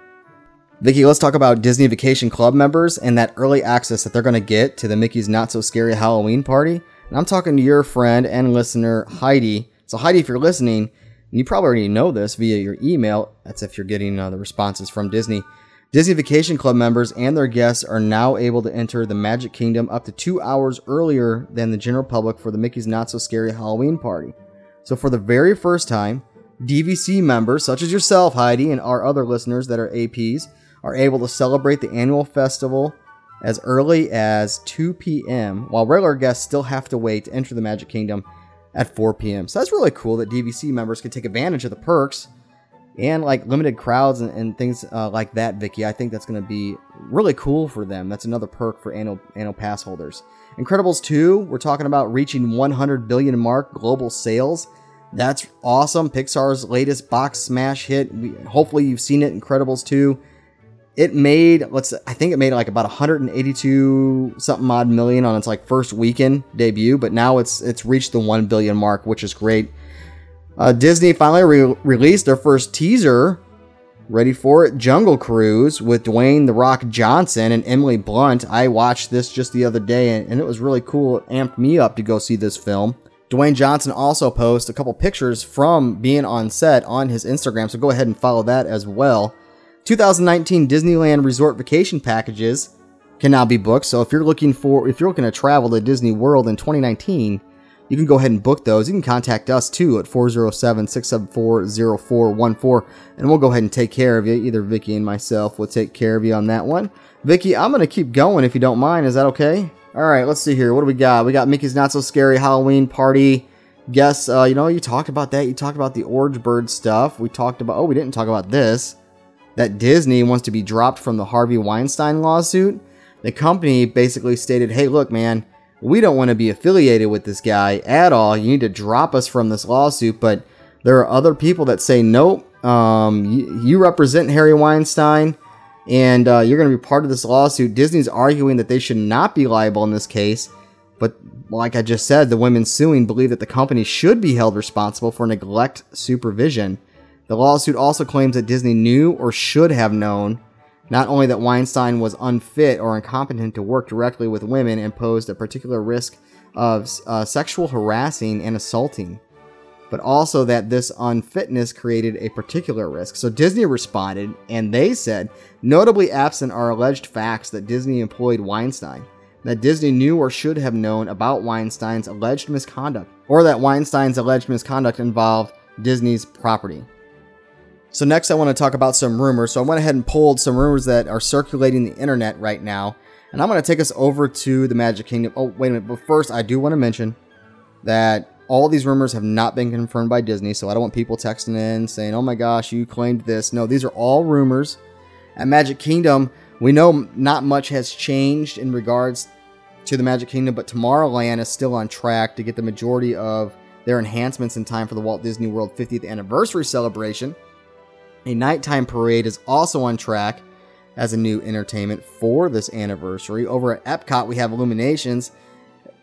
Vicky, let's talk about Disney Vacation Club members and that early access that they're going to get to the Mickey's Not So Scary Halloween party. And I'm talking to your friend and listener, Heidi. So, Heidi, if you're listening, and you probably already know this via your email, that's if you're getting uh, the responses from Disney. Disney Vacation Club members and their guests are now able to enter the Magic Kingdom up to two hours earlier than the general public for the Mickey's Not So Scary Halloween party. So, for the very first time, DVC members, such as yourself, Heidi, and our other listeners that are APs, are able to celebrate the annual festival as early as 2 p.m., while regular guests still have to wait to enter the Magic Kingdom at 4 p.m. So that's really cool that DVC members can take advantage of the perks and like limited crowds and, and things uh, like that, Vicky. I think that's going to be really cool for them. That's another perk for annual annual pass holders. Incredibles 2, we're talking about reaching 100 billion mark global sales. That's awesome. Pixar's latest box smash hit. We, hopefully you've seen it. Incredibles 2 it made let's I think it made like about 182 something odd million on its like first weekend debut, but now it's it's reached the 1 billion mark, which is great. Uh, Disney finally re- released their first teaser. Ready for it? Jungle Cruise with Dwayne the Rock Johnson and Emily Blunt. I watched this just the other day and, and it was really cool. It amped me up to go see this film. Dwayne Johnson also posts a couple pictures from being on set on his Instagram, so go ahead and follow that as well. 2019 Disneyland Resort Vacation Packages can now be booked. So if you're looking for if you're looking to travel to Disney World in 2019, you can go ahead and book those. You can contact us too at 407-674-0414 and we'll go ahead and take care of you. Either Vicky and myself will take care of you on that one. Vicky, I'm going to keep going if you don't mind. Is that okay? All right, let's see here. What do we got? We got Mickey's Not So Scary Halloween Party. Guess, uh, you know, you talked about that. You talked about the Orange Bird stuff. We talked about, oh, we didn't talk about this. That Disney wants to be dropped from the Harvey Weinstein lawsuit. The company basically stated, hey, look, man, we don't want to be affiliated with this guy at all. You need to drop us from this lawsuit. But there are other people that say, nope, um, you, you represent Harry Weinstein and uh, you're going to be part of this lawsuit. Disney's arguing that they should not be liable in this case. But like I just said, the women suing believe that the company should be held responsible for neglect supervision. The lawsuit also claims that Disney knew or should have known not only that Weinstein was unfit or incompetent to work directly with women and posed a particular risk of uh, sexual harassing and assaulting, but also that this unfitness created a particular risk. So Disney responded and they said, notably absent are alleged facts that Disney employed Weinstein, that Disney knew or should have known about Weinstein's alleged misconduct, or that Weinstein's alleged misconduct involved Disney's property. So next I want to talk about some rumors. So I went ahead and pulled some rumors that are circulating the internet right now. And I'm going to take us over to the Magic Kingdom. Oh, wait a minute. But first, I do want to mention that all these rumors have not been confirmed by Disney. So I don't want people texting in saying, oh my gosh, you claimed this. No, these are all rumors. At Magic Kingdom, we know not much has changed in regards to the Magic Kingdom, but Tomorrowland is still on track to get the majority of their enhancements in time for the Walt Disney World 50th anniversary celebration. A nighttime parade is also on track as a new entertainment for this anniversary. Over at Epcot, we have Illuminations.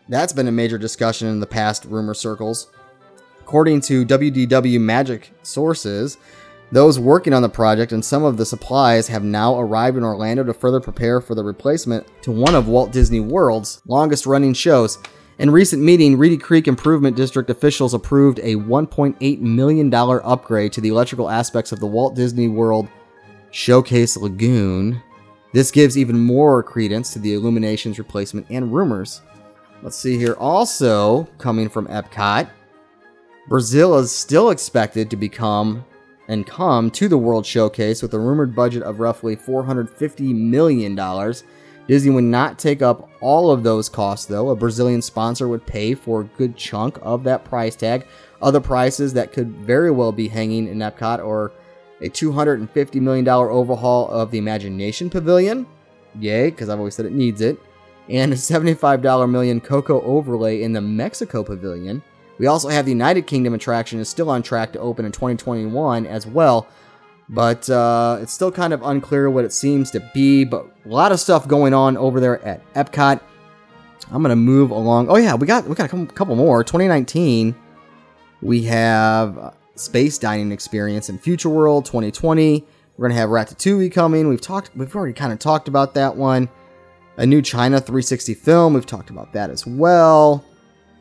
That's been a major discussion in the past rumor circles. According to WDW Magic sources, those working on the project and some of the supplies have now arrived in Orlando to further prepare for the replacement to one of Walt Disney World's longest running shows. In recent meeting, Reedy Creek Improvement District officials approved a $1.8 million upgrade to the electrical aspects of the Walt Disney World Showcase Lagoon. This gives even more credence to the illuminations replacement and rumors. Let's see here. Also, coming from Epcot, Brazil is still expected to become and come to the World Showcase with a rumored budget of roughly $450 million. Disney would not take up all of those costs, though. A Brazilian sponsor would pay for a good chunk of that price tag. Other prices that could very well be hanging in Epcot are a $250 million overhaul of the Imagination Pavilion. Yay, because I've always said it needs it. And a $75 million Coco overlay in the Mexico Pavilion. We also have the United Kingdom attraction is still on track to open in 2021 as well, but uh, it's still kind of unclear what it seems to be. But a lot of stuff going on over there at Epcot. I'm gonna move along. Oh yeah, we got we got a couple more. 2019, we have Space Dining Experience in Future World 2020. We're gonna have Ratatouille coming. We've talked. We've already kind of talked about that one. A new China 360 film. We've talked about that as well.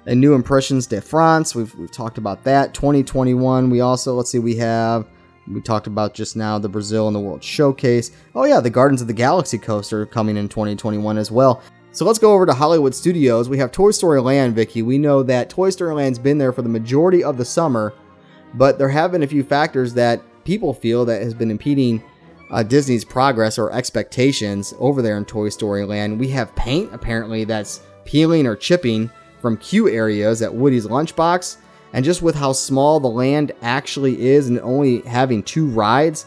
A new Impressions de France. We've we've talked about that. 2021. We also let's see. We have we talked about just now the Brazil and the World Showcase. Oh yeah, the Guardians of the Galaxy coaster coming in 2021 as well. So let's go over to Hollywood Studios. We have Toy Story Land, Vicky. We know that Toy Story Land's been there for the majority of the summer, but there have been a few factors that people feel that has been impeding uh, Disney's progress or expectations over there in Toy Story Land. We have paint apparently that's peeling or chipping from queue areas at Woody's Lunchbox. And just with how small the land actually is and only having two rides,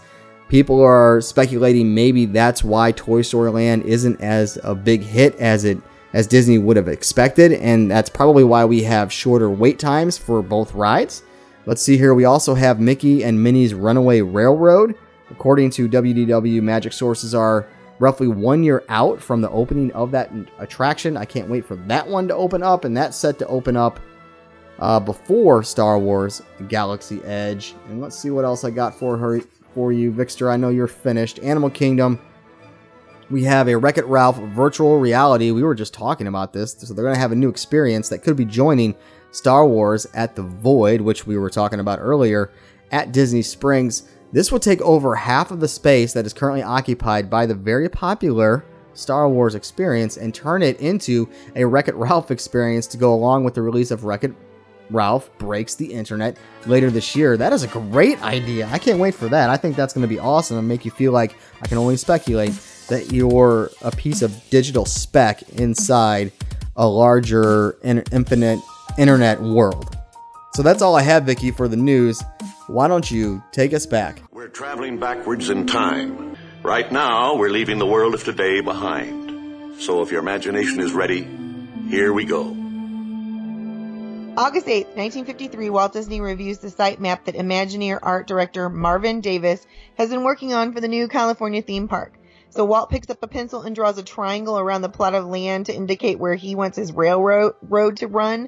people are speculating maybe that's why Toy Story Land isn't as a big hit as it as Disney would have expected, and that's probably why we have shorter wait times for both rides. Let's see here. We also have Mickey and Minnie's Runaway Railroad. According to WDW, Magic sources are roughly one year out from the opening of that attraction. I can't wait for that one to open up, and that's set to open up uh, before Star Wars Galaxy Edge. And let's see what else I got for her for you, Vixter. I know you're finished. Animal Kingdom. we have a Wreck It Ralph virtual reality. We were just talking about this, so they're going to have a new experience that could be joining Star Wars at the Void, which we were talking about earlier, at Disney Springs. This will take over half of the space that is currently occupied by the very popular Star Wars experience and turn it into a Wreck It Ralph experience to go along with the release of Wreck It Ralph Breaks the Internet later this year. That is a great idea. I can't wait for that. I think that's going to be awesome and make you feel like I can only speculate that you're a piece of digital speck inside a larger in- infinite internet world. So that's all I have, Vicky, for the news. Why don't you take us back? We're traveling backwards in time. Right now, we're leaving the world of today behind. So if your imagination is ready, here we go. August 8, 1953, Walt Disney reviews the site map that Imagineer art director Marvin Davis has been working on for the new California theme park. So Walt picks up a pencil and draws a triangle around the plot of land to indicate where he wants his railroad road to run.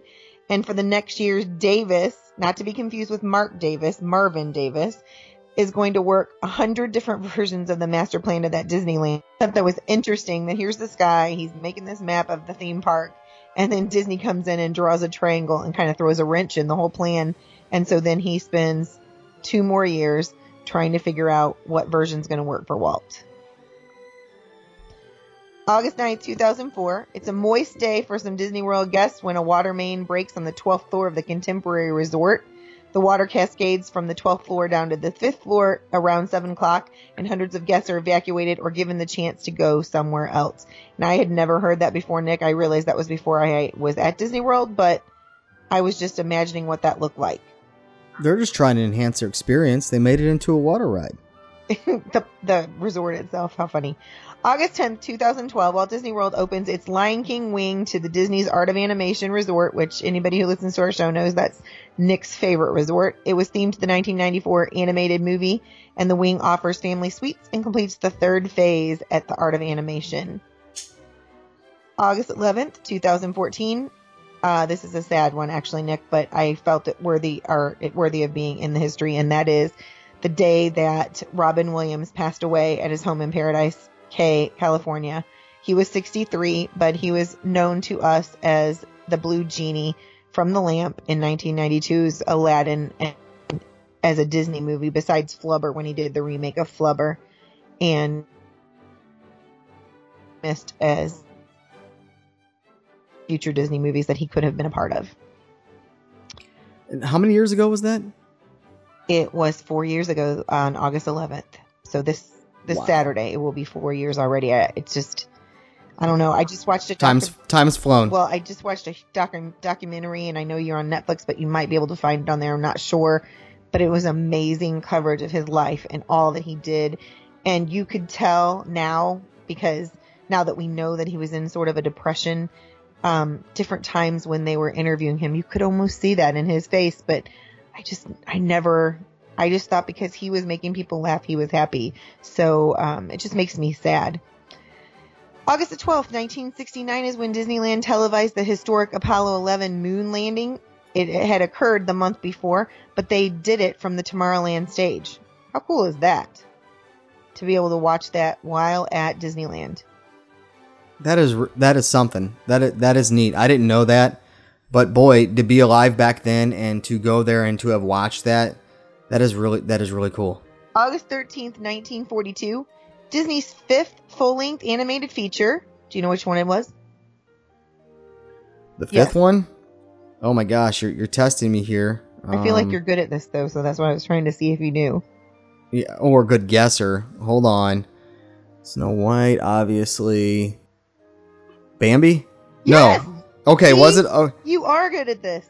And for the next year's Davis, not to be confused with Marc Davis, Marvin Davis, is going to work a hundred different *laughs* versions of the master plan of that Disneyland. Thought that was interesting that here's this guy, he's making this map of the theme park, and then Disney comes in and draws a triangle and kind of throws a wrench in the whole plan. And so then he spends two more years trying to figure out what version's going to work for Walt. August 9th, 2004. It's a moist day for some Disney World guests when a water main breaks on the 12th floor of the Contemporary Resort. The water cascades from the 12th floor down to the 5th floor around 7 o'clock, and hundreds of guests are evacuated or given the chance to go somewhere else. And I had never heard that before, Nick. I realized that was before I was at Disney World, but I was just imagining what that looked like. They're just trying to enhance their experience. They made it into a water ride. *laughs* the the resort itself. How funny. August 10th, 2012, Walt Disney World opens its Lion King wing to the Disney's Art of Animation Resort, which anybody who listens to our show knows that's Nick's favorite resort. It was themed to the 1994 animated movie, and the wing offers family suites and completes the third phase at the Art of Animation. August 11th, 2014. Uh, this is a sad one, actually, Nick, but I felt it worthy, or it worthy of being in the history, and that is the day that Robin Williams passed away at his home in Paradise Cay, California. He was 63, but he was known to us as the Blue Genie from The Lamp in 1992's Aladdin and as a Disney movie, besides Flubber when he did the remake of Flubber, and missed as future Disney movies that he could have been a part of. And how many years ago was that? It was four years ago on August 11th. So this this Wow. Saturday it will be four years already. It's just I don't know. I just watched a Time's docu- time's flown. well, I just watched a docu- documentary, and I know you're on Netflix, but you might be able to find it on there. I'm not sure, but it was amazing coverage of his life and all that he did, and you could tell now because now that we know that he was in sort of a depression, um, different times when they were interviewing him, you could almost see that in his face. But I just, I never, I just thought because he was making people laugh, he was happy. So um, it just makes me sad. August the 12th, 1969 is when Disneyland televised the historic Apollo 11 moon landing. It, had occurred the month before, but they did it from the Tomorrowland stage. How cool is that? To be able to watch that while at Disneyland. That is that is something. That is, that is neat. I didn't know that, but boy, to be alive back then and to go there and to have watched that, that is really that is really cool. August 13th, 1942, Disney's fifth full length animated feature. Do you know which one it was? The fifth Yes. one? Oh my gosh, you're you're testing me here. I feel like Um, you're good at this though, so that's why I was trying to see if you knew. yeah, or a good guesser. Hold on. Snow White, obviously. Bambi? Yes! No. Okay, was it? Oh, *laughs* You are good at this.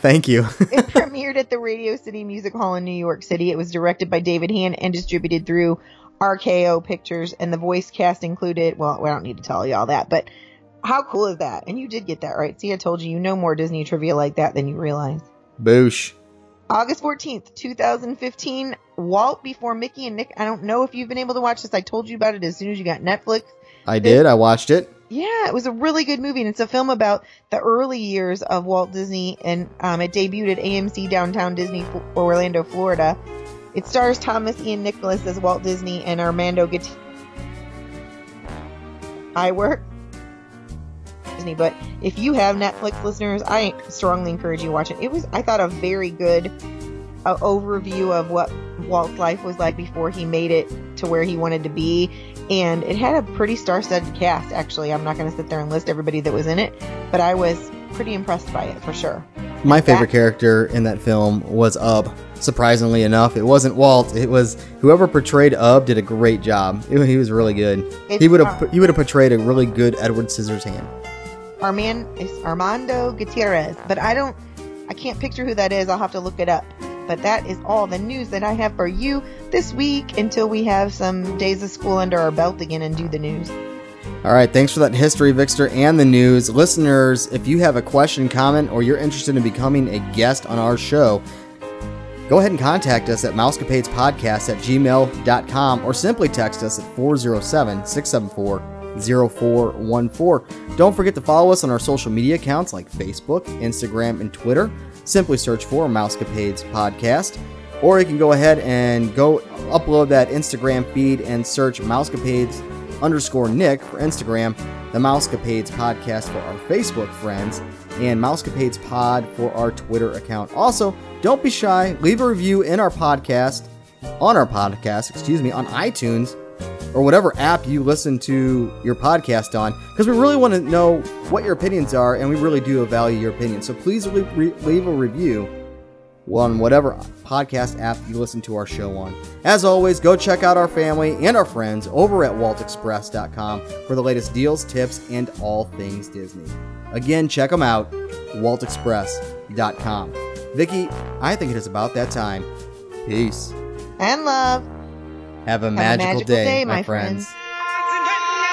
thank you. *laughs* it premiered at the Radio City Music Hall in New York City. It was directed by David Hand and distributed through RKO Pictures, and the voice cast included. Well, I don't need to tell you all that, but how cool is that? And you did get that right. See, I told you, you know more Disney trivia like that than you realize. Boosh. August 14th, 2015, Walt before Mickey and Nick. I don't know if you've been able to watch this. I told you about it as soon as you got Netflix. I did. I watched it. Yeah, it was a really good movie, and it's a film about the early years of Walt Disney, and um, it debuted at AMC Downtown Disney, Orlando, Florida. It stars Thomas Ian Nicholas as Walt Disney and Armando Gutierrez Iwerks. Disney, but if you have Netflix listeners, I strongly encourage you watch it. It was, I thought, a very good uh, overview of what Walt's life was like before he made it to where he wanted to be, and it had a pretty star-studded cast. Actually, I'm not going to sit there and list everybody that was in it, but I was pretty impressed by it for sure. My favorite character in that film was Ub. Surprisingly enough, it wasn't Walt. It was whoever portrayed Ub did a great job. It- he was really good. he would uh, have he would have portrayed a really good Edward Scissorhands. Armand is Armando Gutierrez, but I don't, I can't picture who that is. I'll have to look it up. But that is all the news that I have for you this week until we have some days of school under our belt again and do the news. All right, thanks for that history, Vixter, and the news. Listeners, if you have a question, comment, or you're interested in becoming a guest on our show, go ahead and contact us at mousecapadespodcast at gmail.com or simply text us at 407 674 0414. Don't forget to follow us on our social media accounts like Facebook, Instagram, and Twitter. Simply search for Mousecapades Podcast. Or you can go ahead and go upload that Instagram feed and search Mousecapades underscore Nick for Instagram, the Mousecapades Podcast for our Facebook friends, and Mousecapades Pod for our Twitter account. Also, don't be shy. Leave a review in our podcast, on our podcast, excuse me, on iTunes or whatever app you listen to your podcast on, because we really want to know what your opinions are, and we really do value your opinion. So please leave, leave a review on whatever podcast app you listen to our show on. As always, go check out our family and our friends over at waltexpress.com for the latest deals, tips, and all things Disney. Again, check them out, waltexpress.com. Vicky, I think it is about that time. Peace. And love. Have a, Have a magical, magical day, day, my my friends.